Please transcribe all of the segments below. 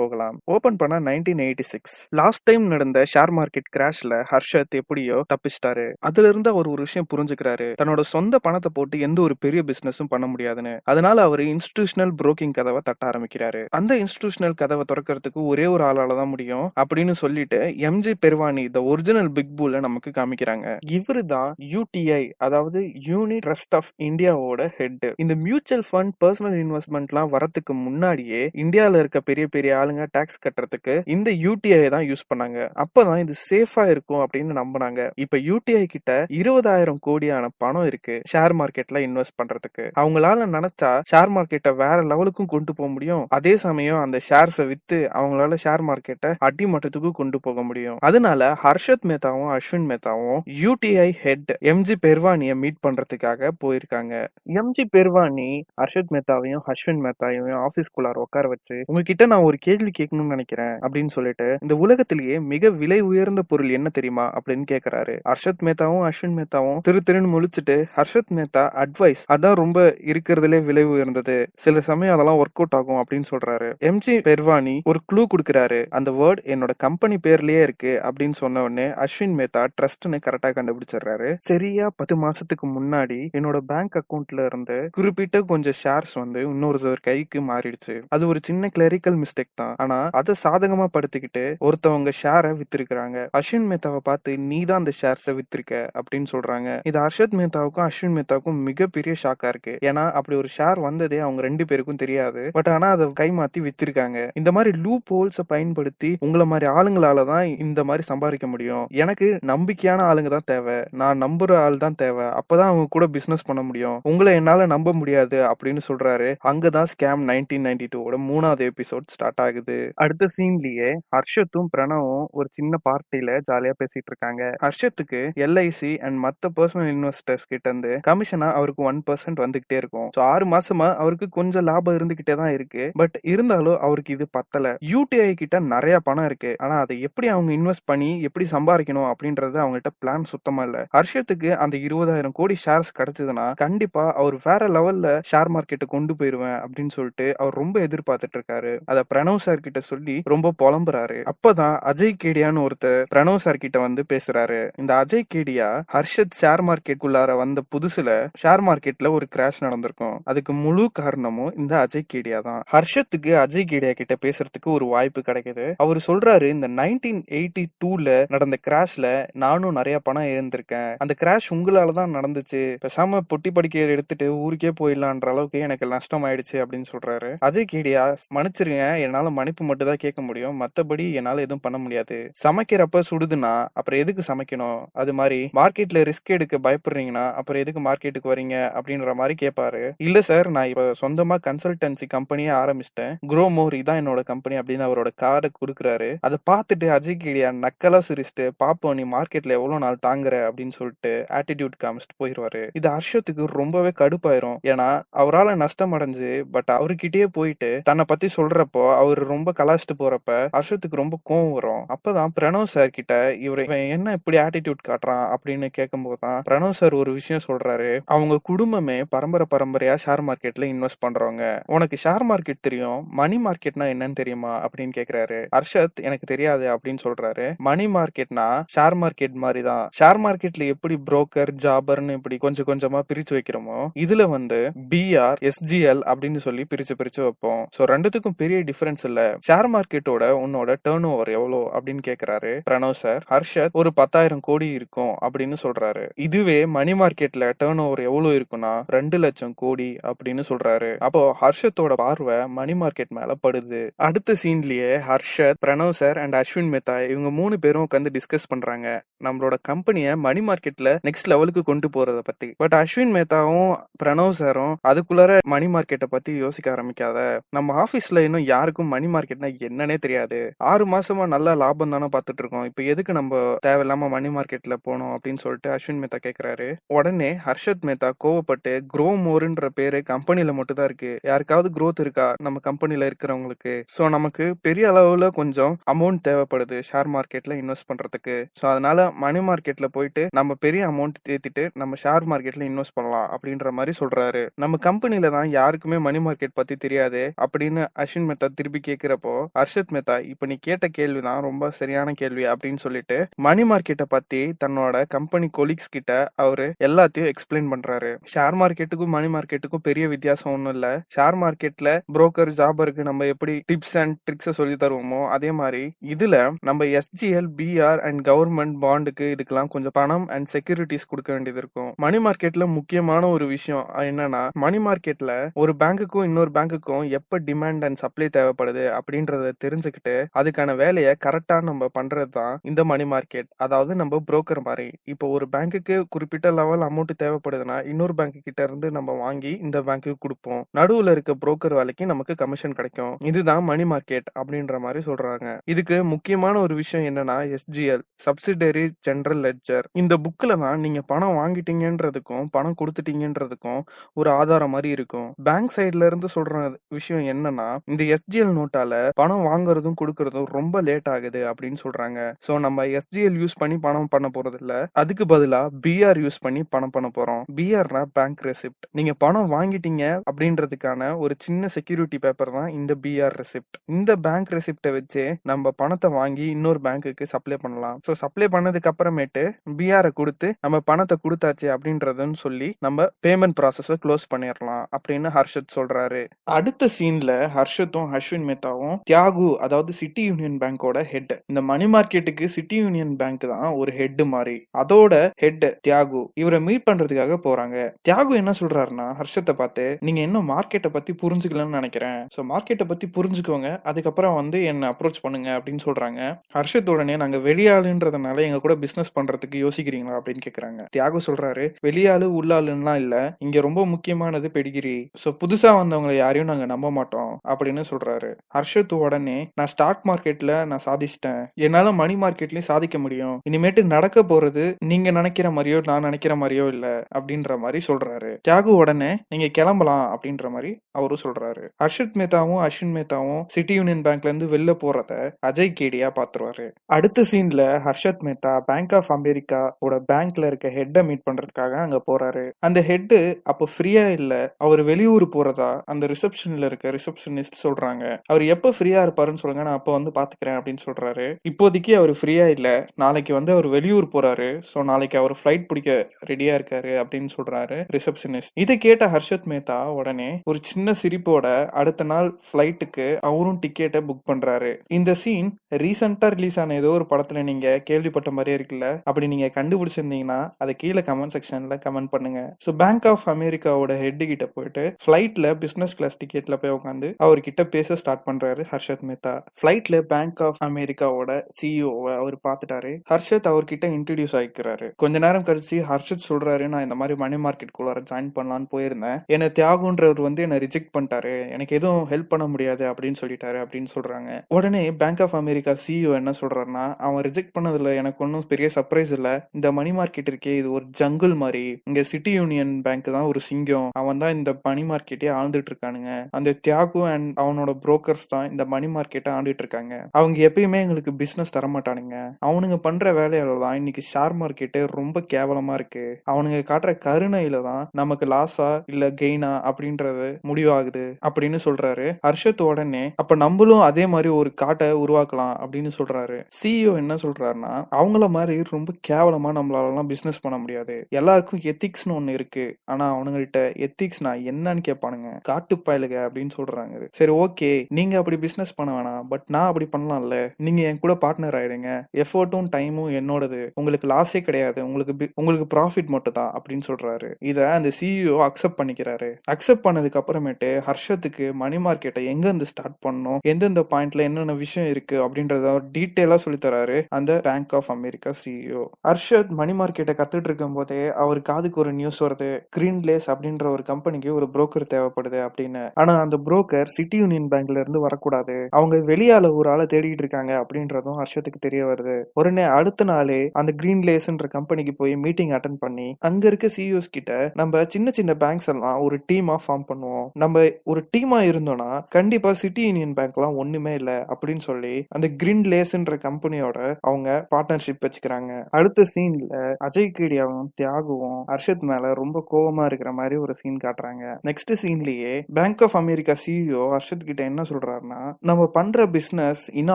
போகலாம். ஓபன் பண்ண nineteen eighty six last time நடந்த ஷேர் மார்க்கெட் கிராஷ்ல ஹர்ஷத் எப்படியோ தப்பிச்சிட்டாரு. அதுல இருந்து அவர் ஒரு விஷயம் புரிஞ்சுக்கிறாரு. தன்னோட சொந்த பணத்தை போட்டு எந்த ஒரு பெரிய பிசினஸும் பண்ண முடியாதுன்னு. அதனால அவர் இன்ஸ்டிடியூஷனல் புரோக்கிங் கதவை தட்ட ஆரம்பிக்கிறாரு. அந்த இன்ஸ்டிடியூஷனல் கதவை திறக்கிறதுக்கு ஒரே ஒரு ஆளால தான் முடியும் அப்படின்னு சொல்லிட்டு MG Pherwani the original big bull நமக்கு காமிக்கிறாங்க. இவரு தான் யூடிஐ அதாவது யூனிட் ட்ரஸ்ட் ஆஃப் இந்தியாவோட ஹெட் இந்த மியூச்சுவல் ஃபண்ட் பர்சனல் இன்வெஸ்ட்மெண்ட்லாம் வரத்துக்கு முன்னாடியே இந்தியாவில் இருக்க பெரிய பெரிய ஆளுங்க டாக்ஸ் கட்டுறதுக்கு இந்த யூடிஐ தான் யூஸ் பண்ணாங்க. அப்பதான் இது சேஃபா இருக்கும் அப்படின்னு நம்பினாங்க. இப்ப யூடிஐ கிட்ட இருபதாயிரம் கோடியான பணம் இருக்கு ஷேர் மார்க்கெட்ல இன்வெஸ்ட் பண்றதுக்கு. அவங்களால நினைச்சா ஷேர் மார்க்கெட்டை வேற லெவலுக்கும் கொண்டு போக முடியும். அதே சமயம் அந்த ஷேர்ஸை வித்து அவங்களால ஷேர் மார்க்கெட்டை அடிமட்டத்துக்கு கொண்டு போக முடியும். அதனால ஹர்ஷத் மேத்தாவும் அஸ்வின் மேத்தாவும் யூடிஐ ஹெட் எம்ஜி பெர்வானிய மீட் பண்றதுக்காக போயிருக்காங்க. எம்ஜி பெர்வானி ஹர்ஷத் மேத்தாவையும் அஸ்வின் மேத்தாவையும் ஆபீஸ்குள்ளார உட்கார வச்சு உங்ககிட்ட நான் ஒரு கேள்வி கேட்கணும்னு நினைக்கிறேன் அப்படின்னு சொல்லிட்டு இந்த உலகத்திலேயே மிக விலை உயர்ந்த பொருள் என்ன தெரியுமா அப்படின்னு கேக்குறாரு. ஹர்ஷத் மேத்தாவும் அஸ்வின் மேத்தாவும் திரு திருன்னு முழிச்சிட்டு ஹர்ஷத் மேத்தா அட்வைஸ் அதான் ரொம்ப இருக்கிறதுல விலை உயர்ந்தது. சில சமயம் அதெல்லாம் ஒர்க் அவுட் ஆகும் அப்படின்னு சொல்றாரு. எம்ஜி பெர்வானி ஒரு க்ளூ கொடுக்குறாரு. அந்த வேர்ட் என்னோட கம்பெனி பேர்லயே இருக்கு அப்படின்னு சொன்ன உடனே அஸ்வின் மேத்தா ட்ரஸ்ட்னு கரெக்டா கண்டுபிடிச்சிடுறாரு. சரியா பத்து மாசத்துக்கு முன்னாடி என்னோட பேங்க் அக்கவுண்ட்ல இருந்து குறிப்பிட்ட கொஞ்சம் ஷேர்ஸ் வந்து இன்னொரு கைக்கு மாறிடுச்சு. அது ஒரு சின்ன கிளரிக்கல் மிஸ்டேக் தான். ஆனா அதை சாதகமா படுத்திக்கிட்டு ஒருத்தவங்க ஷேரை வித்திருக்கிறாங்க. அஸ்வின் மேத்தாவை பார்த்து நீ தான் அந்த ஷேர்ஸை வித்திருக்க அப்படின்னு சொல்றாங்க. இது ஹர்ஷத் மேத்தாவுக்கும் அஸ்வின் மேத்தாவுக்கும் மிகப்பெரிய ஷாக்கா இருக்கு. ஏன்னா அப்படி ஒரு ஷேர் வந்ததே அவங்க ரெண்டு பேருக்கும் தெரியாது. பட் ஆனா அதை கை மாத்தி வித்திருக்காங்க. இந்த மாதிரி லூப் ஹோல்ஸ பயன்படுத்தி உங்களை மாதிரி ஆளுங்களால தான் இந்த மாதிரி சம்பாதிக்க முடியும். எனக்கு நம்பிக்கையான ஆளுங்க தான் தேவை. நான் நம்புற ஆள் தான் தேவை. அப்பதான் அவங்க கூட பிசினஸ் பண்ண முடியும். உங்களை என்னால நம்ப முடியாது அப்படின்னு சொல்றாரு. அங்கதான் ஸ்கேம் நைன்டீன் நைன்டி டூவோட மூணாவது எபிசோட் ஸ்டார்ட் ஆகுது. அடுத்த சீன்லயே ஹர்ஷத்தும் பிரணவும் ஒரு சின்ன பார்ட்டியில ஜாலியா பேசிட்டு இருக்காங்க ஹர்ஷத்துக்கு எல்ஐசி அண்ட் மத்த பர்சனல் இன்வெஸ்டர்ஸ் கிட்ட இருந்து கமிஷனா அவருக்கு ஒன் பர்சன்ட் வந்துகிட்டே இருக்கும். ஸோ ஆறு மாசமா அவருக்கு கொஞ்சம் லாபம் இருந்துகிட்டே தான் இருக்கு. பட் இருந்தாலும் அவருக்கு இது பத்தல. யூடிஐ கிட்ட நிறைய பணம் இருக்கு. ஆனா அதை எப்படி அவங்க இன்வெஸ்ட் பண்ணி எப்படி சம்பாதிக்கணும் அப்படின்றது அவங்ககிட்ட பிளான் சுத்தமா இல்ல. ஹர்ஷத்துக்கு அந்த இருபதாயிரம் கோடி ஷேர்ஸ் கிடைச்சதுன்னா கண்டிப்பா அவர் வேற லெவல்ல ஷேர் மார்க்கெட்டை கொண்டு போயிருவேன் அப்படின்னு சொல்லிட்டு அவர் ரொம்ப எதிர்பார்த்துட்டு இருக்காரு அத பிரணவ் சார் கிட்ட சொல்லி ரொம்ப புலம்புறாரு. அப்பதான் அஜய் கேடியான்னு ஒருத்தர் பிரணவ் சார் கிட்ட வந்து பேசுறாரு. இந்த அஜய் கேடியா ஹர்ஷத் ஷேர் மார்க்கெட்டுக்குள்ளார வந்த புதுசுல ஷேர் மார்க்கெட்ல ஒரு கிராஷ் நடந்திருக்கும். அதுக்கு முழு காரணமும் இந்த அஜய் கேடியா தான். ஹர்ஷத்துக்கு அஜய் கேடியா கிட்ட பேசுறதுக்கு ஒரு வாய்ப்பு கிடைக்குது. அவர் சொல்றாரு இந்த நைன்டீன் எயிட்டி டூல நடந்த கிராஷ்ல நானும் நிறைய பணம் இருந்திருக்கேன் அந்த கிராஷ் உங்களால தான் நடந்துச்சு. பேசாம பொட்டி படிக்கையை எடுத்துட்டு ஊருக்கே போயிடலான்ற அளவுக்கு எனக்கு நஷ்டம் ஆயிடுச்சு அப்படின்னு சொல்றாரு. அஜய் கேடியா மன்னிச்சிருங்க என்னால மன்னிப்பு மட்டும் தான் கேட்க முடியும். மத்தபடி என்னால எதுவும் பண்ண முடியாது. சமைக்கிறப்ப சுடுதுன்னா அப்புறம் எதுக்கு சமைக்கணும்? அது மாதிரி மார்க்கெட்ல ரிஸ்க் எடுக்க பயப்படுறீங்கன்னா அப்புறம் எதுக்கு மார்க்கெட்டுக்கு வரீங்க அப்படின்ற மாதிரி கேட்பாரு. இல்ல சார் நான் இப்ப சொந்தமா கன்சல்டன்சி கம்பெனியே ஆரம்பிச்சிட்டேன். க்ரோ மோர் இதான் என்னோட கம்பெனி அப்படின்னு அவரோட கார்டை கொடுக்குறாரு. அதை பார்த்துட்டு அஜய் கேடியா நக்கலா சிரிச்சுட்டு பாப்போம் நீ மார்க்கெட்ல எவ்வளவு நாள் தாங்குற? அப்படின்னு சொல்லிட்டு ஆட்டிடியூட் காமிச்சிட்டு போயிடுவாரு இது ஹர்ஷத்துக்கு ரொம்பவே கடுப்பாயிரும். ஏன்னா அவரால் நஷ்டம் அடைஞ்சு பட் அவர்கிட்டயே போயிட்டு தன்னை பத்தி சொல்றப்போ அவர் ரொம்ப கலாச்சிட்டு போறப்ப ஹர்ஷத்துக்கு ரொம்ப கோவம் வரும். அப்பதான் பிரணவ் சார் கிட்ட இவர் இவன் என்ன இப்படி ஆட்டிடியூட் காட்டுறான் அப்படின்னு கேட்கும் தான் பிரணவ் சார் ஒரு விஷயம் சொல்றாரு. அவங்க குடும்பமே பரம்பரை பரம்பரையா ஷேர் மார்க்கெட்ல இன்வெஸ்ட் பண்றவங்க. உனக்கு ஷேர் மார்க்கெட் தெரியும் மணி மார்க்கெட்னா என்னன்னு தெரியுமா? அப்படின்னு கேக்குறாரு. ஹர்ஷத் எனக்கு தெரியாது அப்படின்னு சொல்றாரு. மணி மார்க்கெட்னா ஷேர் மார்க்கெட் மாதிரி தான் ஷேர் மார்க்கெட்ல எப்படி புரோக்கர் ஜாபர்னு இப்படி கொஞ்சம் கொஞ்சமா பிரிச்சு வைக்கிறோமோ இதுல வந்து பிஆர் எஸ்ஜிஎல் அப்படின்னு சொல்லி பிரிச்சு பிரிச்சு வைப்போம். சோ ரெண்டுத்துக்கும் பெரிய டிஃபரன்ஸ் இல்ல. ஷேர் மார்க்கெட்டோட உன்னோட டேர்ன் ஓவர் எவ்வளவு அப்படின்னு கேக்குறாரு பிரணவ் சார் ஹர்ஷத் ஒரு பத்தாயிரம் கோடி இருக்கும் அப்படின்னு சொல்றாரு. இதுவே மணி மார்க்கெட்ல டேர்ன் ஓவர் எவ்வளவு இருக்குன்னா ரெண்டு லட்சம் கோடி அப்படின்னு சொல்றாரு. அப்போ ஹர்ஷத்தோட பார்வை மணி மார்க்கெட் மேல படுது. அடுத்த சீன்லயே ஹர்ஷத் பிரணவ் சார் அண்ட் அஸ்வின் மேத்தா இவங்க மூணு பேரும் உட்காந்து டிஸ்கஸ் பண்றாங்க. நம்மளோட கம்பெனியை மணி மார்க்கெட்ல நெக்ஸ்ட் லெவலுக்கு கொண்டு போறத பத்தி. பட் அஸ்வின் மேத்தாவும் பிரணவ் சாரும் அதுக்குள்ளார மணி மார்க்கெட்டை பத்தி யோசிக்க ஆரம்பிக்காத. நம்ம ஆபீஸ்ல இன்னும் யாருக்கும் மணி மார்க்கெட்னா என்னன்னே தெரியாது. ஆறு மாசமா நல்ல லாபம் தானே பார்த்துட்டு இருக்கோம் இப்போ எதுக்கு நம்ம தேவையில்லாம மணி மார்க்கெட்ல போனோம் அப்படின்னு சொல்லிட்டு அஸ்வின் மேத்தா கேட்கிறாரு உடனே ஹர்ஷத் மேத்தா கோவப்பட்டு க்ரோ மோர்ன்ற பேரு கம்பெனில மட்டும் தான் இருக்கு. யாருக்காவது க்ரோத் இருக்கா? நம்ம கம்பெனில இருக்கிறவங்களுக்கு. ஸோ நமக்கு பெரிய அளவுல கொஞ்சம் அமௌண்ட் தேவைப்படுது ஷேர் மார்க்கெட்ல இன்வெஸ்ட் பண்றதுக்கு. ஸோ அதனால மணி மார்க்கெட்ல போயிட்டு நம்ம பெரிய அமௌண்ட் தேத்திட்டு நம்ம ஷேர் மார்க்கெட்ல இன்வெஸ்ட் பண்ணலாம் அப்படின்ற மாதிரி சொல்றாரு. நம்ம கம்பெனில தான் யாருக்குமே மணி மார்க்கெட் பத்தி தெரியாது அப்படின்னு அஸ்வின் மேத்தா திருப்பி கேக்குறப்போ ஹர்ஷத் மேத்தா இப்ப நீ கேட்ட கேள்விதான் ரொம்ப சரியான கேள்வி அப்படின்னு சொல்லிட்டு மணி மார்க்கெட்டை பத்தி தன்னோட கம்பெனி கொலீக்ஸ் கிட்ட அவரு எல்லாத்தையும் எக்ஸ்பிளைன் பண்றாரு. ஷேர் மார்க்கெட்டுக்கும் மணி மார்க்கெட்டுக்கும் பெரிய வித்தியாசம் ஒன்றும் இல்ல. ஷேர் மார்க்கெட்ல புரோக்கர் ஜாபருக்கு நம்ம எப்படி டிப்ஸ் அண்ட் ட்ரிக்ஸ் சொல்லி தருவோமோ அதே மாதிரி இதுல நம்ம எஸ்ஜிஎல் பிஆர் அண்ட் கவர்மெண்ட் பாண்டுக்கு இதுக்கெல்லாம் கொஞ்சம் பணம் அண்ட் செக்யூரிட்டிஸ் கொடுக்க வேண்டியது இருக்கும். மணி மார்க்கெட்ல முக்கியமான ஒரு விஷயம் என்னன்னா மணி மார்க்கெட்ல ஒரு பேங்குக்கும் இன்னொரு பேங்குக்கும் எப்ப டிமாண்ட் அண்ட் சப்ளை தேவைப்படுது அப்படின்றத தெரிஞ்சுக்கிட்டு அதுக்கான வேலையை கரெக்டா நம்ம பண்றது தான் இந்த மணி மார்க்கெட் அதாவது நம்ம புரோக்கர் மாதிரி. இப்போ ஒரு பேங்க்குக்கு குறிப்பிட்ட லெவல் அமௌண்ட் தேவைப்படுதுன்னா இன்னொரு பேங்க் கிட்ட இருந்து நம்ம வாங்கி இந்த பேங்க்குக்கு கொடுப்போம். நடுவுல இருக்க புரோக்கர் வேலைக்கு நமக்கு கமிஷன் கிடைக்கும். இதுதான் மணி மார்க்கெட் அப்படின்ற மாதிரி சொல்றாங்க. இதுக்கு முக்கியமான ஒரு விஷயம் என்னன்னா எஸ்ஜிஎல் சப்சிடரி ஜெனரல் லெட்ஜர் இந்த புக்ல தான் நீங்க பணம் வாங்கிட்டீங்கன்றதுக்கும் பணம் கொடுத்துட்டீங்கன்றதுக்கும் ஒரு ஆதாரம் மாதிரி இருக்கும். பேங்க் சைட்ல இருந்து சொல்ற விஷயம் என்னன்னா இந்த எஸ்ஜிஎல் நோட்டால பணம் வாங்குறதும் கொடுக்கறதும் ரொம்ப லேட் ஆகுது அப்படின்னு சொல்றாங்க. சோ நம்ம எஸ்ஜிஎல் யூஸ் பண்ணி பணம் பண்ண போறது இல்ல அதுக்கு பதிலா பிஆர் யூஸ் பண்ணி பணம் பண்ண போறோம். பிஆர்னா பேங்க் ரெசிப்ட் நீங்க பணம் வாங்கிட்டீங்க அப்படின்றதுக்கான ஒரு சின்ன செக்யூரிட்டி பேப்பர் தான் இந்த பிஆர் ரெசிப்ட் இந்த பேங்க் ரெசிப்டை வச்சு நம்ம பணத்தை வாங்கி இன்னொரு பேங்க்குக்கு சப்ளை பண்ணலாம். ஸோ சப்ளை பண்ணதுக்கு அப்புறமேட்டு பிஆரை கொடுத்து நம்ம பணத்தை கொடுத்தாச்சு அப்படின்றதுன்னு சொல்லி நம்ம பேமெண்ட் ப்ராசஸை க்ளோஸ் பண்ணிடலாம் அப்படின்னு ஹர்ஷத் சொல்றாரு. அடுத்த சீன்ல ஹர்ஷத்தும் அஸ்வின் மேத்தாவும் தியாகு அதாவது சிட்டி யூனியன் பேங்கோட ஹெட் இந்த மணி மார்க்கெட்டுக்கு சிட்டி யூனியன் பேங்க் தான் ஒரு ஹெட் மாதிரி. அதோட ஹெட் தியாகு. இவரை மீட் பண்றதுக்காக போறாங்க. தியாகு என்ன சொல்றாருன்னா ஹர்ஷத்தை பார்த்து நீங்க இன்னும் மார்க்கெட்டை பத்தி புரிஞ்சுக்கலன்னு நினைக்கிறேன். ஸோ மார்க்கெட்டை பத்தி புரிஞ்சுக்கோங்க. அதுக்கப்புறம் வந்து என்ன அப்ரோச் பண்ணுங்க அப்படின்னு சொல்றாங்க. ஹர்ஷத் உடனே நாங்க வெளியாளுன்றதுனால எங்க கூட பிசினஸ் பண்றதுக்கு யோசிக்கிறீங்களா? அப்படின்னு கேக்குறாங்க. தியாகு சொல்றாரு வெளியாளு உள்ளாளுன்னா இல்ல. இங்க ரொம்ப முக்கியமானது பெடிகிரி. ஸோ புதுசா வந்தவங்களை யாரையும் நாங்க நம்ப மாட்டோம் அப்படின்னு சொல்றாரு. ஹர்ஷத் உடனே நான் ஸ்டாக் மார்க்கெட்ல நான் சாதிச்சிட்டேன். என்னால மணி மார்க்கெட்லயும் சாதிக்க முடியும். இனிமேட்டு நடக்க போறது நீங்க நினைக்கிற மாதிரியோ நான் நினைக்கிற மாதிரியோ இல்ல அப்படின்ற மாதிரி சொல்றாரு. தியாகு உடனே நீங்க கிளம்பலாம் அப்படின்ற மாதிரி அவரும் சொல்றாரு. ஹர்ஷத் மேத்தாவும் அஸ்வின் மேத்தாவும் சிட்டி யூனியன் பேங்க்ல இருந்து வெளில போறத அஜய் கேடியா பாத்துருவாரு. அடுத்த சீன்ல ஹர்ஷத் மேத்தா பேங்க் ஆஃப் அமெரிக்காவோட பேங்க்ல இருக்க ஹெட்டை மீட் பண்றதுக்காக அங்க போறாரு. அந்த ஹெட் அப்போ ஃப்ரீயா இல்ல அவர் வெளியூர் போறதா அந்த ரிசப்ஷன்ல இருக்க ரிசப்ஷனிஸ்ட் சொல்றாங்க. அவர் எப்ப ஃப்ரீயா இருப்பாருன்னு சொல்லுங்க நான் அப்ப வந்து பாத்துக்கிறேன் அப்படின்னு சொல்றாரு. இப்போதைக்கு அவர் ஃப்ரீயா இல்ல. நாளைக்கு வந்து அவர் வெளியூர் போறாரு. சோ நாளைக்கு அவர் ஃபிளைட் பிடிக்க ரெடியா இருக்காரு அப்படின்னு சொல்றாரு ரிசப்ஷனிஸ்ட் இதை கேட்ட ஹர்ஷத் மேத்தா உடனே ஒரு சின்ன சிரிப்போட அடுத்த நாள் ஃபிளைட்டுக்கு அவரும் டிக்கெட்டை புக் பண்றாரு. இந்த சீன் ரீசெண்டா ரிலீஸ் ஆன ஏதோ ஒரு படத்துல நீங்க கேள்விப்பட்ட மாதிரியே இருக்குல்ல? அப்படி நீங்க கண்டுபிடிச்சிருந்தீங்கன்னா அதை கீழே கமெண்ட் செக்ஷன்ல கமெண்ட் பண்ணுங்க. ஸோ பேங்க் ஆஃப் அமெரிக்காவோட ஹெட் கிட்ட போயிட்டு ஃபிளைட்ல பிசினஸ் கிளாஸ் டிக்கெட்ல போய் உட்காந்து அவர்கிட்ட பேச ஸ்டார்ட் பண்றாரு ஹர்ஷத் மேத்தா. ஃபிளைட்ல பேங்க் ஆஃப் அமெரிக்காவோட சிஇஓவை அவர் பார்த்துட்டாரு ஹர்ஷத் அவர்கிட்ட இன்ட்ரடியூஸ் ஆகிக்கிறாரு கொஞ்ச நேரம் கழிச்சு ஹர்ஷத் சொல்றாரு நான் இந்த மாதிரி மணி மார்க்கெட் குள்ளார ஜாயின் பண்ணலான்னு போயிருந்தேன். என்ன தியாகுன்றவர் வந்து என்ன ரிஜெக்ட் பண்ணிட்டாரு. எனக்கு எதுவும் ஹெல்ப் பண்ண முடியாது அப்படின்னு சொல்லிட்டாரு அப்படின்னு சொல்றாங்க. உடனே பேங்க் ஆஃப் அமெரிக்கா சிஇஓ என்ன சொல்றாருன்னா அவன் ரிஜெக்ட் பண்ணதுல எனக்கு ஒன்றும் பெரிய சர்ப்ரைஸ் இல்ல. இந்த மணி மார்க்கெட் இருக்கே இது ஒரு ஜங்குள் மாதிரி. இங்க சிட்டி யூனியன் பேங்க் தான் ஒரு சிங்கம். அவன் தான் இந்த மணி மார்க்கெட்டே ஆழ்ந்துட்டு இருக்கானுங்க. அந்த தியாகு அண்ட் அவனோட புரோக்கர்ஸ் தான் இந்த மணி மார்க்கெட்டை ஆண்டுட்டு இருக்காங்க. அவங்க எப்பயுமே எங்களுக்கு பிசினஸ் தர மாட்டானுங்க அவனுங்க பண்ற வேலையில தான் இன்னைக்கு ஷேர் மார்க்கெட்டு ரொம்ப கேவலமா இருக்கு. அவனுங்க காட்டுற கருணையில தான் நமக்கு லாஸா இல்ல கெய்னா அப்படின்றது முடிவாகுது அப்படின்னு சொல்றாரு. ஹர்ஷத் உடனே அப்ப நம்மளும் அதே மாதிரி ஒரு காட்டை உருவாக்கலாம் அப்படின்னு சொல்றாரு. சிஇஓ என்ன சொல்றாருன்னா அவங்கள மாதிரி ரொம்ப கேவலமா நம்மளாலலாம் பிசினஸ் பண்ண முடியாது. எல்லாருக்கும் எத்திக்ஸ்னு ஒண்ணு இருக்கு. ஆனா அவனுங்கள்ட்ட எத்திக்ஸ்னா என்னன்னு கேட்பானுங்க. காட்டு பயலுக அப்படின்னு சொல்றாங்க. சரி ஓகே நீங்க அப்படி பிசினஸ் பண்ண வேணாம் பட் நான் அப்படி பண்ணலாம்ல. நீங்க என் கூட பார்ட்னர் ஆயிடுங்க. எஃபோர்ட்டும் டைமும் என்னோடது. உங்களுக்கு லாஸே கிடையாது. உங்களுக்கு உங்களுக்கு ப்ராஃபிட் மட்டும் தான் அப்படின்னு சொல்றாரு. இத அந்த சிஇஓ அக்செப்ட் பண்ணிக்கிறாரு. அக்செப்ட் பண்ணதுக்கு அப்புறமேட்டு ஹர்ஷத்துக்கு மணி மார்க்கெட்டை எங்க இருந்து ஸ்டார்ட் பண்ணணும்? எந்தெந்த பாயிண்ட்ல என்னென்ன விஷயம் இருக்கு? அப்படின்றத டீட்டெயிலாக டீட்டெயிலா சொல்லி தராரு அந்த Bank of America CEO Harshad money மார்க்கெட்டை கத்துட்டு இருக்கும் போதே அவர் காதுக்கு ஒரு நியூஸ் வருது. கிரீன்லேஸ் அப்படின்ற ஒரு கம்பெனிக்கு ஒரு புரோக்கர் தேவைப்படுது அப்படின்னு. ஆனா அந்த புரோக்கர் சிட்டி யூனியன் பேங்க்ல இருந்து வரக்கூடாது. அவங்க வெளியால ஒரு ஆளை தேடிட்டு இருக்காங்க அப்படின்றதும் ஹர்ஷத்துக்கு தெரிய வருது. உடனே அடுத்த நாளே அந்த கிரீன்லேஸ்ன்ற கம்பெனிக்கு போய் மீட்டிங் அட்டன் பண்ணி அங்க இருக்க சிஇஓஸ் கிட்ட நம்ம சின்ன சின்ன பேங்க்ஸ் எல்லாம் ஒரு டீமா ஃபார்ம் பண்ணுவோம். நம்ம ஒரு டீமா இருந்தோம்னா கண்டிப்பா சிட்டி யூனியன் பேங்க் எல்லாம் ஒண்ணுமே இல்ல அப்படின்னு சொல்லி அந்த கிரீன் லேஸ்ன்ற கம்பெனியோட அவங்க பார்ட்னர்ஷிப் வச்சுக்கிறாங்க. அடுத்த சீன்ல அஜய் கேடியாவும் தியாகுவும் ஹர்ஷத் மேல ரொம்ப கோவமா இருக்கிற மாதிரி ஒரு சீன் காட்டுறாங்க. Next சீன்லயே Bank of America CEO Harshad கிட்ட என்ன சொல்றாருன்னா நம்ம பண்ற பிசினஸ் இன்னும்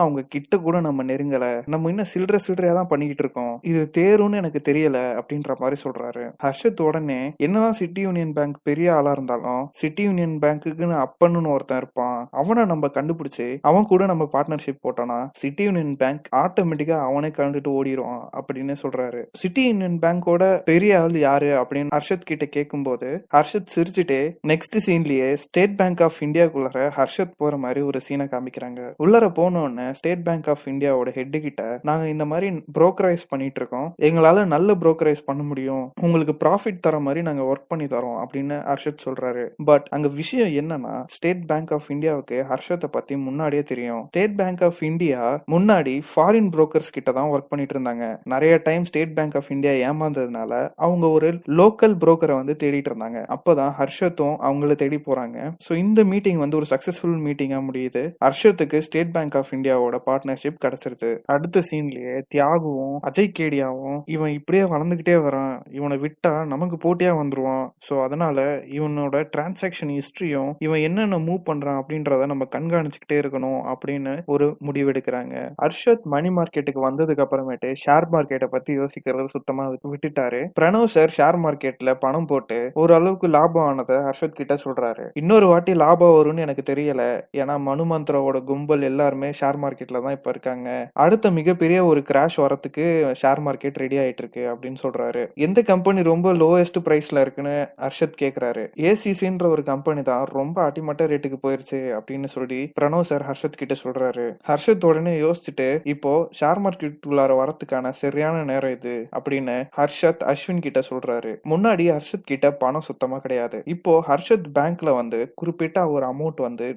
அவங்க கிட்ட கூட நம்ம நெருங்கல. நம்ம இன்னும் சில்லற சில்லறையா தான் பண்ணிக்கிட்டு இருக்கோம். இது தேரும்னு எனக்கு தெரியல அப்படின்ற மாதிரி சொல்றாரு. ஹர்ஷத் உடனே என்னதான் சிட்டி யூனியன் பேங்க் பெரிய ஆளா இருந்தாலும் சிட்டி யூனியன் பேங்க்குன்னு அப்பன்னு ஒருத்தன் இருப்பான். அவனை நம்ம கண்டுபிடிச்சு அவன் கூட நம்ம பார்ட்னர்ஷிப் போட்டோம்னா சிட்டி யூனியன் பேங்க் ஆட்டோமேட்டிக்கா அவனே கலந்துட்டு ஓடிடுவான் அப்படின்னு சொல்றாரு. சிட்டி யூனியன் பேங்கோட பெரிய ஆள் யாரு அப்படின்னு ஹர்ஷத் கிட்ட கேட்கும்போது ஹர்ஷத் சிரிச்சுட்டே நெக்ஸ்ட் சீன்லயே ஸ்டேட் பேங்க் ஆஃப் இந்தியாக்குள்ளார ஹர்ஷத் போற மாதிரி ஒரு சீனை காமிக்கிறாங்க. உள்ளர போனோடனே ஸ்டேட் பேங்க் ஆஃப் இந்தியாவோட ஹெட் கிட்ட நாங்க இந்த மாதிரி புரோக்கரைஸ் பண்ணிட்டு இருக்கோம் எங்களால நல்ல புரோக்கரைஸ் பண்ண முடியும். உங்களுக்கு ப்ராஃபிட் தர மாதிரி நாங்க ஒர்க் பண்ணி தரோம் அப்படின்னு ஹர்ஷத் சொல்றாரு. பட் அங்க விஷயம் என்னன்னா ஸ்டேட் பேங்க் ஆஃப் இந்தியாவுக்கு ஹர்ஷத்தை பத்தி முன்னாடியே தெரியும். ஸ்டேட் பேங்க் ஆஃப் இந்தியா முன்னாடி ஃபாரின் புரோக்கர்ஸ் கிட்ட தான் ஒர்க் பண்ணிட்டு இருந்தாங்க நிறைய time State Bank of India ஏமாந்ததுனால அவங்க ஒரு லோக்கல் புரோக்கரை வந்து தேடிட்டு இருந்தாங்க அப்பதான் ஹர்ஷத்தும் அவங்கள தேடி போறாங்க. ஸோ இந்த மீட்டிங் வந்து ஒரு சக்சஸ்ஃபுல் மீட்டிங்கா முடியுது. ஹர்ஷத்துக்கு ஸ்டேட் பேங்க் ஆஃப் இந்தியாவோட பார்ட்னர்ஷிப் கிடைச்சிருது. அடுத்த சீன்லயே தியாகுவும் அஜய் கேடியாவும் இவன் இப்படியே வளர்ந்துகிட்டே வரான். இவனை விட்டா நமக்கு போட்டியா வந்துருவான். ஸோ அதனால இவனோட டிரான்சாக்ஷன் ஹிஸ்டரியும் இவன் என்னென்ன மூவ் பண்றான் அப்படின்றத நம்ம கண்காணிச்சுக்கிட்டே இருக்கணும் அப்படின்னு ஒரு முடிவெடுக்கிறாங்க. ஹர்ஷத் மணி மார்க்கெட்டுக்கு வந்ததுக்கு அப்புறமேட்டு ஷேர் மார்க்கெட்டை பத்தி யோசிக்கிறது சுத்தமா விட்டுட்டாரு. பிரணவ் சார் ஷேர் மார்க்கெட்ல பணம் போட்டு ஓரளவுக்கு லாபம் ஆனதை ஹர்ஷத் கிட்ட சொல்றாரு. இன்னொரு வாட்டி லாபம் வரும்னு எனக்கு தெரியல. ஏன்னா மனு மந்த்ராவோட கும்பல் எல்லாருமே ஷேர் மார்க்கெட்ல தான் இப்ப இருக்காங்க. அடுத்த மிகப்பெரிய ஒரு கிராஷ் வரத்துக்கு ஷேர் மார்க்கெட் ரெடி ஆயிட்டு இருக்கு அப்படின்னு சொல்றாரு. எந்த கம்பெனி ரொம்ப லோவஸ்ட் பிரைஸ்ல இருக்குன்னு ஹர்ஷத் கேக்குறாரு. ஏசிசின்ற ஒரு கம்பெனி தான் ரொம்ப அடிமட்ட ரேட்டுக்கு போயிருச்சு அப்படின்னு சொல்லி பிரணவ் சார் ஹர்ஷத் கிட்ட சொல்றாரு. ஹர்ஷத் உடனே யோசிச்சுட்டு இப்போ ஷேர் மார்க்கெட் உள்ளார வரத்துக்கான சரியான நேரம் இது அப்படின்னு ஹர்ஷத் அஸ்வின் கிட்ட சொல்றாரு. முன்னாடி ஹர்ஷத் கிட்ட பணம் சுத்தமா கிடையாது. இப்போ ஹர்ஷத் பேங்க்ல வந்து குறிப்பிட்ட ஒரு அமௌண்ட் வந்து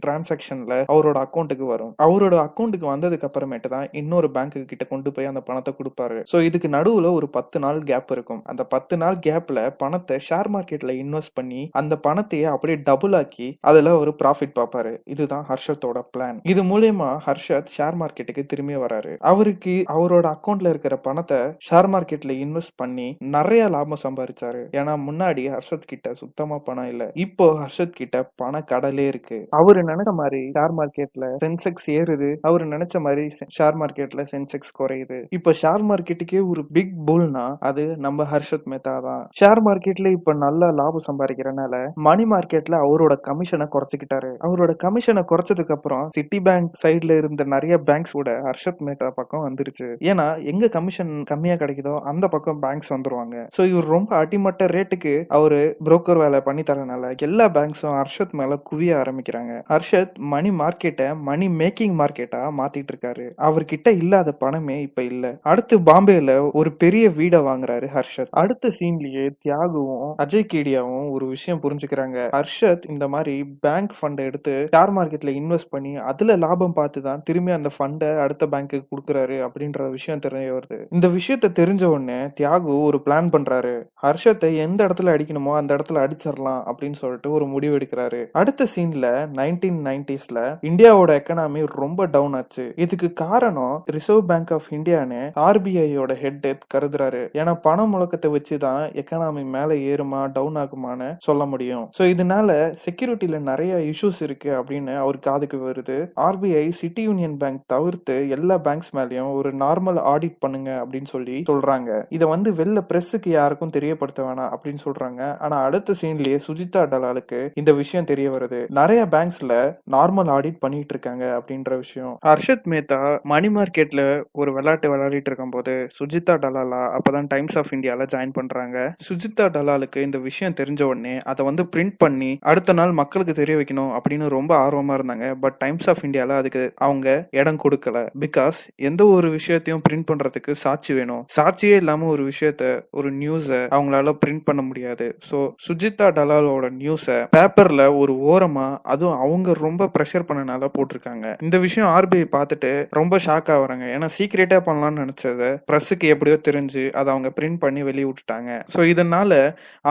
டிரான்சாக்ஷன்ல அவரோட அக்கௌண்ட்டுக்கு வரும். அவரோட அக்கௌண்ட்டுக்கு வந்ததுக்கு அப்புறமேட்டு தான் இன்னொரு பேங்க்கு கிட்ட கொண்டு போய் அந்த பணத்தை கொடுப்பாரு. ஸோ இதுக்கு நடுவுல ஒரு பத்து நாள் கேப் இருக்கும். அந்த பத்து நாள் கேப்ல பணத்தை ஷேர் மார்க்கெட்ல இன்வெஸ்ட் பண்ணி அந்த பணத்தையே அப்படியே டபுள் ஆக்கி அதுல ஒரு ப்ராஃபிட் பார்ப்பாரு. இதுதான் ஹர்ஷத்தோட பிளான் இது மூலியமா ஹர்ஷத் ஷேர் மார்க்கெட்டுக்கு திரும்பி வராரு. அவருக்கு அவரோட அக்கௌண்ட்ல இருக்கிற பணத்தை ஷேர் மார்க்கெட்ல இன்வெஸ்ட் பண்ணி நிறைய லாபம் சம்பாதிச்சாரு ஏன்னா முன்னாடி ஹர்ஷத் கிட்ட சுத்தமா பணம் இல்ல. இப்போ ஹர்ஷத் கிட்ட பண கடலே இருக்கு. அவரு நினைக்கிற மாதிரி ஷேர் மார்க்கெட்ல சென்செக்ஸ் ஏறுது. அவர் நினைச்ச மாதிரி ஷேர் மார்க்கெட்ல சென்செக்ஸ் குறையுது. இப்போ ஷேர் மார்க்கெட்டுக்கே ஒரு பிக் புல்னா அது நம்ம ஹர்ஷத் மேத்தா தான். ஷேர் மார்க்கெட்ல இப்ப நல்ல லாபம் சம்பாதிக்கிறனால மணி மார்க்கெட்ல அவரோட கமிஷனை குறைச்சிக்கிட்டாரு. அவரோட கமிஷனை குறைச்சதுக்கு அப்புறம் சிட்டி பேங்க் சைட்ல இருந்த நிறைய பேங்க்ஸ் கூட ஹர்ஷத் மேத்தா பக்கம் வந்துருச்சு. ஏன்னா எங்க கமிஷன் கம்மியா கிடைக்குதோ அந்த பக்கம் பேங்க்ஸ் வந்துருவாங்க. சோ இவர் ரொம்ப அடிமட்ட ரேட்டுக்கு அவரு புரோக்கர் வேலை பண்ணி தரனால எல்லா பேங்க்ஸும் ஹர்ஷத் மேல குவிய ஆரம்பிக்கிறாங்க. ஹர்ஷத் மணி மார்க்கெட்டை மணி மேக்கிங் மார்க்கெட்டா மாத்திட்டு இருக்காரு அவர்கிட்ட இல்லாத பணமே இப்ப இல்ல. அடுத்து பாம்பேல ஒரு பெரிய வீடை வாங்குறாரு ஹர்ஷத். அடுத்த சீன்லயே தியாகுவும் அஜய் கேடியாவும் ஒரு விஷயம் புரிஞ்சுக்கிறாங்க. ஹர்ஷத் இந்த மாதிரி பேங்க் ஃபண்டை எடுத்து ஷேர் மார்க்கெட்ல இன்வெஸ்ட் பண்ணி அதுல லாபம் பார்த்து தான் திரும்பி அந்த ஃபண்டை அடுத்த பேங்க்கு கொடுக்குறாரு அப்படின்ற விஷயம் தெரிய வருது. இந்த விஷயத்த தெரிஞ்ச உடனே தியாகு ஒரு பிளான் பண்றாரு. ஹர்ஷத்தை எந்த இடத்துல அடிக்கணுமோ அந்த இடத்துல அடிச்சிடலாம் அப்படின்னு சொல்லிட்டு ஒரு முடிவு எடுக்கிறாரு. அடுத்த சீன்ல நைன்டீன் கிரைசிஸ்ல இந்தியாவோட எக்கனாமி ரொம்ப டவுன் ஆச்சு. இதுக்கு காரணம் ரிசர்வ் பேங்க் ஆஃப் இந்தியான்னு ஆர்பிஐயோட ஹெட் கருதுறாரு. ஏன்னா பண முழக்கத்தை வச்சுதான் எக்கனாமி மேல ஏறுமா டவுன் ஆகுமான்னு சொல்ல முடியும். சோ இதனால செக்யூரிட்டில நிறைய இஷ்யூஸ் இருக்கு அப்படின்னு அவர் காதுக்கு வருது. ஆர்பிஐ சிட்டி யூனியன் பேங்க் தவிர்த்து எல்லா பேங்க்ஸ் மேலயும் ஒரு நார்மல் ஆடிட் பண்ணுங்க அப்படின்னு சொல்லி சொல்றாங்க. இதை வந்து வெளில பிரஸுக்கு யாருக்கும் தெரியப்படுத்த வேணாம் அப்படின்னு சொல்றாங்க. ஆனா அடுத்த சீன்லயே சுஜிதா டலாலுக்கு இந்த விஷயம் தெரிய வருது. நிறைய பேங்க்ஸ்ல நார்மல் ஆடிட் பண்ணிட்டு இருக்காங்க அப்படின்ற விஷயம். ஹர்ஷத் மேத்தா மணி மார்க்கெட்ல ஒரு விளையாட்டு விளையாடிட்டு இருக்கும் போது சுஜிதா டலாலா அப்பதான் டைம்ஸ் ஆஃப் இந்தியால ஜாயின் பண்றாங்க. சுஜிதா டலாலுக்கு இந்த விஷயம் தெரிஞ்ச உடனே அதை வந்து பிரிண்ட் பண்ணி அடுத்த நாள் மக்களுக்கு தெரிய வைக்கணும் அப்படின்னு ரொம்ப ஆர்வமா இருந்தாங்க. பட் டைம்ஸ் ஆஃப் இந்தியால அதுக்கு அவங்க இடம் கொடுக்கல. பிகாஸ் எந்த ஒரு விஷயத்தையும் பிரிண்ட் பண்றதுக்கு சாட்சி வேணும். சாட்சியே இல்லாம ஒரு விஷயத்த ஒரு நியூஸ அவங்களால பிரிண்ட் பண்ண முடியாது. சோ சுஜிதா டலாலோட நியூஸ பேப்பர்ல ஒரு ஓரமா அதுவும் அவங்க ரொம்ப ப்ரெஷர் பண்ணனால போட்டிருக்காங்க. இந்த விஷயம் ஆர்பிஐ பார்த்துட்டு ரொம்ப ஷாக் ஆகுறாங்க ஏன்னா சீக்கிரட்டா பண்ணலாம்னு நினைச்சத ப்ரெஸ்ஸுக்கு எப்படியோ தெரிஞ்சு அதை அவங்க பிரிண்ட் பண்ணி வெளியே விட்டுட்டாங்க. ஸோ இதனால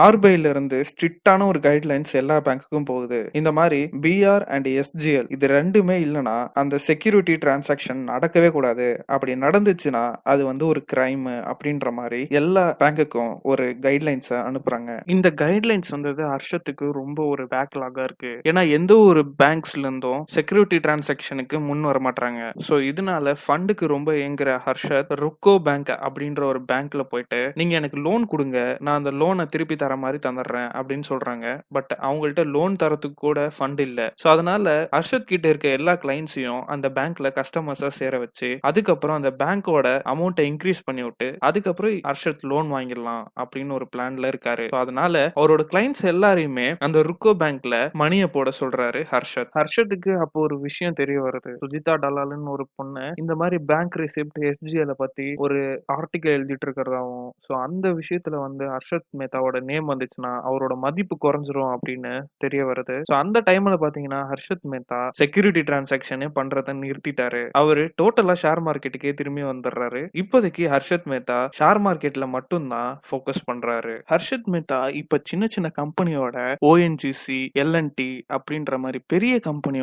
ஆர்பிஐல இருந்து ஸ்ட்ரிக்டான ஒரு கைட்லைன்ஸ் எல்லா பேங்க்குக்கும் போகுது. இந்த மாதிரி பிஆர் அண்ட் எஸ்ஜிஎல் இது ரெண்டுமே இல்லைன்னா அந்த செக்யூரிட்டி டிரான்சாக்ஷன் நடக்கவே கூடாது. அப்படி நடந்துச்சுன்னா அது வந்து ஒரு கிரைம் அப்படின்ற மாதிரி எல்லா பேங்குக்கும் ஒரு கைட்லைன்ஸை அனுப்புறாங்க. இந்த கைட்லைன்ஸ் வந்தது ஹர்ஷத்துக்கு ரொம்ப ஒரு பேக்லாகா இருக்கு. ஏன்னா எந்த ஒரு பேங்க்ஸ்ல இருந்து இருந்தும் செக்யூரிட்டி டிரான்சாக்ஷனுக்கு முன் வர மாட்டாங்க ஸோ இதனால ஃபண்டுக்கு ரொம்ப ஏங்குற ஹர்ஷத் ருக்கோ பேங்க் அப்படின்ற ஒரு பேங்க்ல போயிட்டு நீங்க எனக்கு லோன் கொடுங்க. நான் அந்த லோனை திருப்பி தர மாதிரி தந்துடுறேன் அப்படின்னு சொல்றாங்க. பட் அவங்கள்ட்ட லோன் தரத்துக்கு கூட ஃபண்ட் இல்ல. ஸோ அதனால ஹர்ஷத் கிட்ட இருக்க எல்லா கிளைண்ட்ஸையும் அந்த பேங்க்ல கஸ்டமர்ஸா சேர வச்சு அதுக்கப்புறம் அந்த பேங்க்கோட அமௌண்ட்டை இன்க்ரீஸ் பண்ணி விட்டு அதுக்கப்புறம் ஹர்ஷத் லோன் வாங்கிடலாம் அப்படின்னு ஒரு பிளான்ல இருக்காரு. அதனால அவரோட கிளைண்ட்ஸ் எல்லாரையுமே அந்த ருக்கோ பேங்க்ல மணியை போட சொல்றாரு ஹர்ஷத். ஹர்ஷத் ஹர்ஷத்துக்கு அப்போ ஒரு விஷயம் தெரிய வருது. சுஜிதா டலாலுன்னு ஒரு பொண்ணு இந்த மாதிரி பேங்க் ரிசிப்ட் எஸ்ஜிஎல பத்தி ஒரு ஆர்டிகல் எழுதிட்டு இருக்கிறதாவும் ஸோ அந்த விஷயத்துல வந்து ஹர்ஷத் மேத்தாவோட நேம் வந்துச்சுன்னா அவரோட மதிப்பு குறைஞ்சிரும் அப்படின்னு தெரிய வருது. ஸோ அந்த டைம்ல பாத்தீங்கன்னா ஹர்ஷத் மேத்தா செக்யூரிட்டி டிரான்சாக்ஷனே பண்றதை நிறுத்திட்டாரு. அவரு டோட்டலா ஷேர் மார்க்கெட்டுக்கே திரும்பி வந்துடுறாரு. இப்போதைக்கு ஹர்ஷத் மேத்தா ஷேர் மார்க்கெட்ல மட்டும்தான் ஃபோக்கஸ் பண்றாரு. ஹர்ஷத் மேத்தா இப்ப சின்ன சின்ன கம்பெனியோட ஓஎன்ஜிசி எல்என்டி அப்படின்ற மாதிரி பெரிய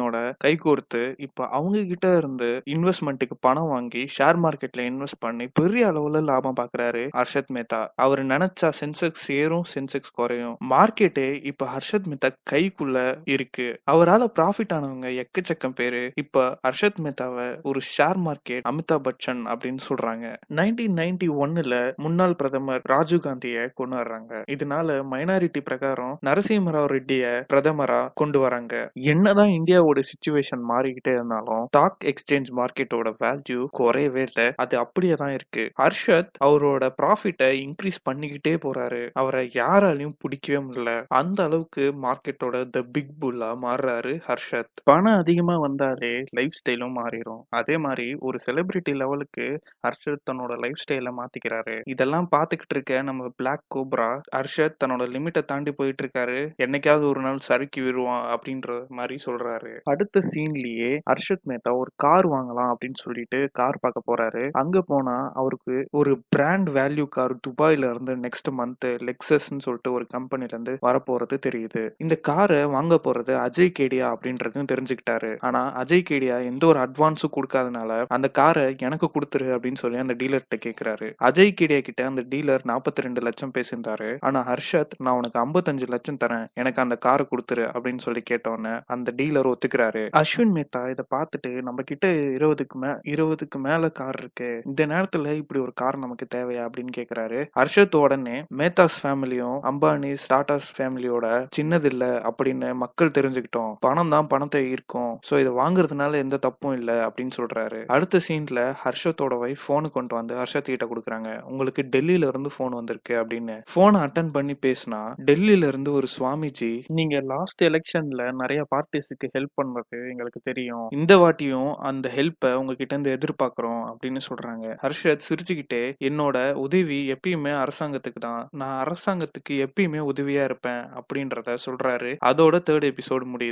கம்பெனியோட கைகோர்த்து இப்ப அவங்க கிட்ட இருந்து இன்வெஸ்ட்மெண்ட்டுக்கு பணம் வாங்கி ஷேர் மார்க்கெட்ல இன்வெஸ்ட் பண்ணி பெரிய அளவுல லாபம் பாக்குறாரு ஹர்ஷத் மேத்தா. அவர் நினைச்சா சென்செக்ஸ் ஏறும் சென்செக்ஸ் குறையும். மார்க்கெட்டே இப்ப ஹர்ஷத் மேத்தா கைக்குள்ள இருக்கு. அவரால ப்ராஃபிட் ஆனவங்க எக்கச்சக்கம் பேரு. இப்ப ஹர்ஷத் மேத்தாவை ஒரு ஷேர் மார்க்கெட் அமிதாப் பச்சன் அப்படின்னு சொல்றாங்க. நைன்டீன் நைன்டி ஒன்னுல முன்னாள் பிரதமர் ராஜீவ் காந்திய கொண்டு வர்றாங்க இதனால மைனாரிட்டி பிரகாரம் நரசிம்மராவ் ரெட்டிய பிரதமரா கொண்டு வராங்க. என்னதான் இந்தியாவோட ஒரு சுச்சுவேஷன் மாறிக்கிட்டே இருந்தாலும் ஸ்டாக் எக்ஸ்சேஞ்ச் மார்க்கெட்டோட வேல்யூ குறையவே இல்லை. அது அப்படியே தான் இருக்கு. ஹர்ஷத் அவரோட ப்ராஃபிட்டை இன்க்ரீஸ் பண்ணிக்கிட்டே போறாரு. அவரை யாராலையும் பிடிக்கவே முடியல. அந்த அளவுக்கு மார்க்கெட்டோட த பிக் புல்லா மாறுறாரு ஹர்ஷத். பணம் அதிகமா வந்தாலே லைஃப் ஸ்டைலும் மாறிடும் அதே மாதிரி ஒரு செலிபிரிட்டி லெவலுக்கு ஹர்ஷத் தன்னோட லைஃப் ஸ்டைல மாத்திக்கிறாரு. இதெல்லாம் பார்த்துக்கிட்டு இருக்க நம்ம பிளாக் கோப்ரா ஹர்ஷத் தன்னோட லிமிட்டை தாண்டி போயிட்டு இருக்காரு. என்னைக்காவது ஒரு நாள் சறுக்கி விடுவான் அப்படின்ற மாதிரி சொல்றாரு. அடுத்த சீன்லயே ஹர்ஷத் மேத்தா ஒரு கார் வாங்கலாம் அப்படின்னு சொல்லிட்டு கார் பார்க்க போறாரு. அங்க போனா அவருக்கு ஒரு பிராண்ட் வேல்யூ கார் துபாயில இருந்து நெக்ஸ்ட் மந்த் லெக்ஸஸ்ன்னு சொல்லிட்டு ஒரு கம்பெனில இருந்து வரப்போறது தெரியுது. இந்த காரை வாங்க போறது அஜய் கேடியா அப்படின்றதும் தெரிஞ்சுக்கிட்டாரு. ஆனா அஜய் கேடியா எந்த ஒரு அட்வான்ஸும் கொடுக்காதனால அந்த காரை எனக்கு கொடுத்துரு அப்படின்னு சொல்லி அந்த டீலர்கிட்ட கேக்குறாரு. அஜய் கேடியா கிட்ட அந்த டீலர் நாற்பத்தி ரெண்டு லட்சம் பேசியிருந்தாரு. ஆனா ஹர்ஷத் நான் உனக்கு ஐம்பத்தஞ்சு லட்சம் தரேன். எனக்கு அந்த காரை கொடுத்துரு அப்படின்னு சொல்லி கேட்டோன்னே அந்த டீலர் ஒத்துக்கிறாரு. அஸ்வின் மேத்தா இதை பார்த்துட்டு நம்ம கிட்ட இருபதுக்கு மே இருபதுக்கு மேல கார் இருக்கு. இந்த நேரத்துல இப்படி ஒரு கார் நமக்கு தேவையா அப்படின்னு கேக்குறாரு. ஹர்ஷத் உடனே மேத்தாஸ் ஃபேமிலியும் அம்பானிஸ் டாடாஸ் ஃபேமிலியோட சின்னது இல்ல அப்படின்னு மக்கள் தெரிஞ்சுக்கிட்டோம். பணம் தான் பணத்தை ஈர்க்கும். சோ இதை வாங்குறதுனால எந்த தப்பும் இல்ல அப்படின்னு சொல்றாரு. அடுத்த சீன்ல ஹர்ஷத்தோட வைஃப் போனு கொண்டு வந்து ஹர்ஷத் கிட்ட கொடுக்குறாங்க. உங்களுக்கு டெல்லியில இருந்து போன் வந்திருக்கு அப்படின்னு. போனை அட்டன் பண்ணி பேசினா டெல்லியில இருந்து ஒரு சுவாமிஜி நீங்க லாஸ்ட் எலெக்ஷன்ல நிறைய பார்ட்டிஸுக்கு ஹெல்ப் பண்றது எங்களுக்கு தெரியும். இந்த வாட்டியும் அந்த ஹெல்ப்பை உங்ககிட்ட இருந்து எதிர்பார்க்கிறோம் அப்படின்னு சொல்றாங்க. ஹர்ஷத் சிரிச்சுக்கிட்டே என்னோட உதவி எப்பயுமே அரசாங்கத்துக்கு தான். நான் அரசாங்கத்துக்கு எப்பயுமே உதவியா இருப்பேன் அப்படின்றத சொல்றாரு. அதோட தேர்ட் எபிசோடு முடியுது.